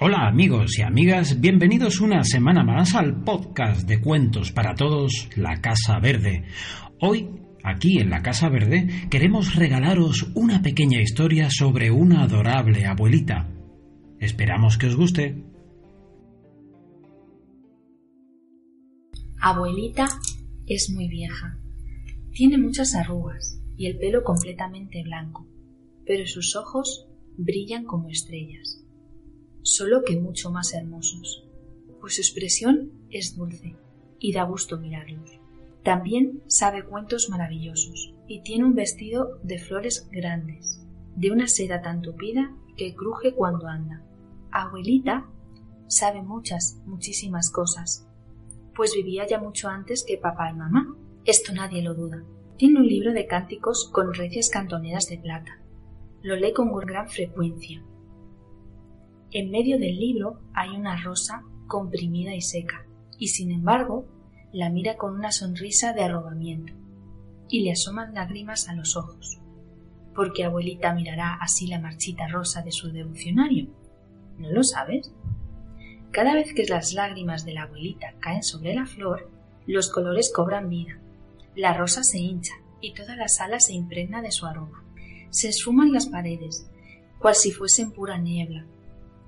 Hola amigos y amigas, bienvenidos una semana más al podcast de cuentos para todos, La Casa Verde. Hoy, aquí en La Casa Verde, queremos regalaros una pequeña historia sobre una adorable abuelita. Esperamos que os guste. Abuelita es muy vieja. Tiene muchas arrugas y el pelo completamente blanco, pero sus ojos brillan como estrellas solo que mucho más hermosos, pues su expresión es dulce y da gusto mirarlos. También sabe cuentos maravillosos y tiene un vestido de flores grandes, de una seda tan tupida que cruje cuando anda. Abuelita sabe muchas, muchísimas cosas, pues vivía ya mucho antes que papá y mamá. Esto nadie lo duda. Tiene un libro de cánticos con recias cantoneras de plata. Lo lee con gran frecuencia en medio del libro hay una rosa comprimida y seca, y sin embargo la mira con una sonrisa de arrobamiento, y le asoman lágrimas a los ojos. porque abuelita mirará así la marchita rosa de su devocionario? ¿No lo sabes? Cada vez que las lágrimas de la abuelita caen sobre la flor, los colores cobran vida. La rosa se hincha y toda la sala se impregna de su aroma. Se esfuman las paredes, cual si fuesen pura niebla,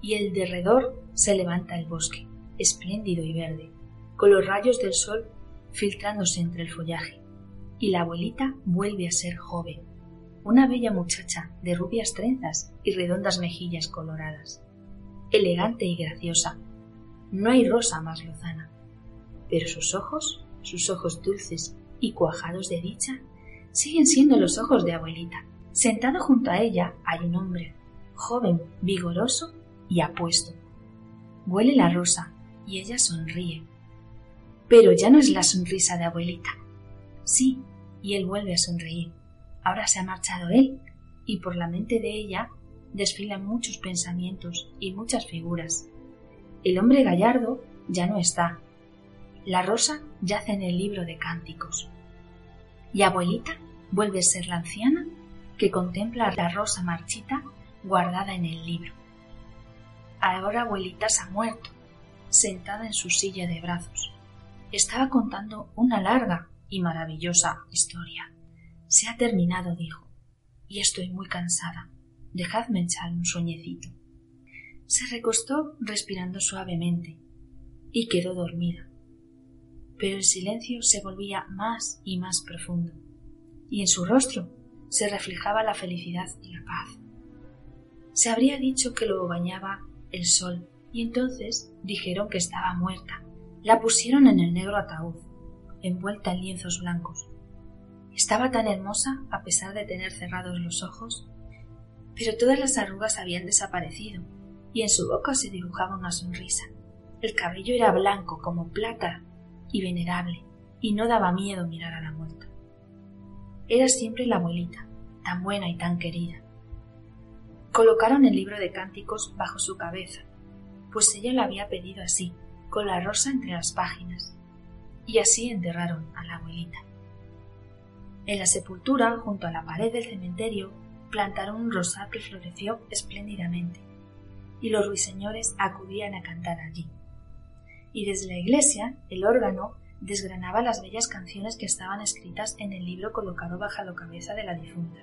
y el derredor se levanta el bosque, espléndido y verde, con los rayos del sol filtrándose entre el follaje, y la abuelita vuelve a ser joven, una bella muchacha de rubias trenzas y redondas mejillas coloradas, elegante y graciosa. No hay rosa más lozana, pero sus ojos, sus ojos dulces y cuajados de dicha, siguen siendo los ojos de abuelita. Sentado junto a ella hay un hombre, joven, vigoroso y apuesto. Huele la rosa y ella sonríe. Pero ya no es la sonrisa de abuelita. Sí, y él vuelve a sonreír. Ahora se ha marchado él, y por la mente de ella desfilan muchos pensamientos y muchas figuras. El hombre gallardo ya no está. La rosa yace en el libro de cánticos. Y abuelita vuelve a ser la anciana que contempla la rosa marchita guardada en el libro. Ahora abuelita se ha muerto, sentada en su silla de brazos. Estaba contando una larga y maravillosa historia. Se ha terminado, dijo, y estoy muy cansada. Dejadme echar un sueñecito. Se recostó respirando suavemente y quedó dormida. Pero el silencio se volvía más y más profundo, y en su rostro se reflejaba la felicidad y la paz. Se habría dicho que lo bañaba el sol, y entonces dijeron que estaba muerta. La pusieron en el negro ataúd, envuelta en lienzos blancos. Estaba tan hermosa a pesar de tener cerrados los ojos, pero todas las arrugas habían desaparecido, y en su boca se dibujaba una sonrisa. El cabello era blanco como plata y venerable, y no daba miedo mirar a la muerta. Era siempre la abuelita, tan buena y tan querida. Colocaron el libro de cánticos bajo su cabeza, pues ella lo había pedido así, con la rosa entre las páginas, y así enterraron a la abuelita. En la sepultura, junto a la pared del cementerio, plantaron un rosal que floreció espléndidamente, y los ruiseñores acudían a cantar allí. Y desde la iglesia, el órgano desgranaba las bellas canciones que estaban escritas en el libro colocado bajo la cabeza de la difunta.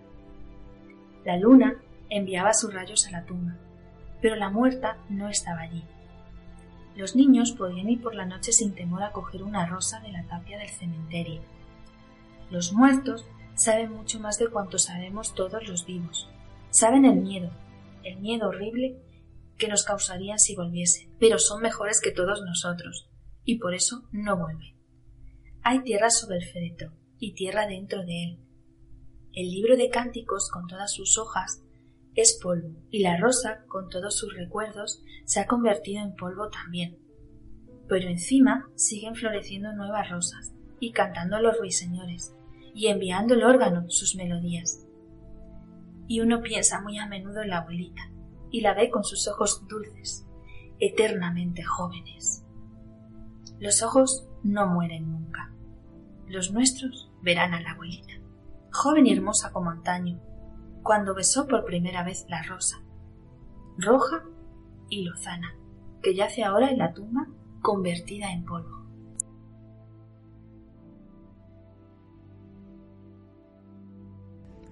La luna enviaba sus rayos a la tumba, pero la muerta no estaba allí. Los niños podían ir por la noche sin temor a coger una rosa de la tapia del cementerio. Los muertos saben mucho más de cuanto sabemos todos los vivos. Saben el miedo, el miedo horrible que nos causarían si volviesen, pero son mejores que todos nosotros, y por eso no vuelven. Hay tierra sobre el féretro y tierra dentro de él. El libro de cánticos, con todas sus hojas, es polvo, y la rosa, con todos sus recuerdos, se ha convertido en polvo también. Pero encima siguen floreciendo nuevas rosas, y cantando los ruiseñores, y enviando el órgano sus melodías. Y uno piensa muy a menudo en la abuelita, y la ve con sus ojos dulces, eternamente jóvenes. Los ojos no mueren nunca. Los nuestros verán a la abuelita, joven y hermosa como antaño, cuando besó por primera vez la rosa, roja y lozana, que yace ahora en la tumba convertida en polvo.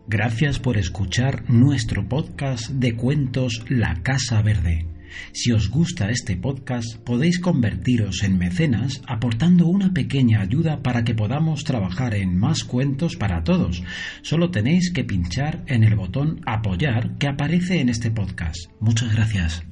Gracias por escuchar nuestro podcast de cuentos La Casa Verde. Si os gusta este podcast, podéis convertiros en mecenas aportando una pequeña ayuda para que podamos trabajar en más cuentos para todos. Solo tenéis que pinchar en el botón apoyar que aparece en este podcast. Muchas gracias.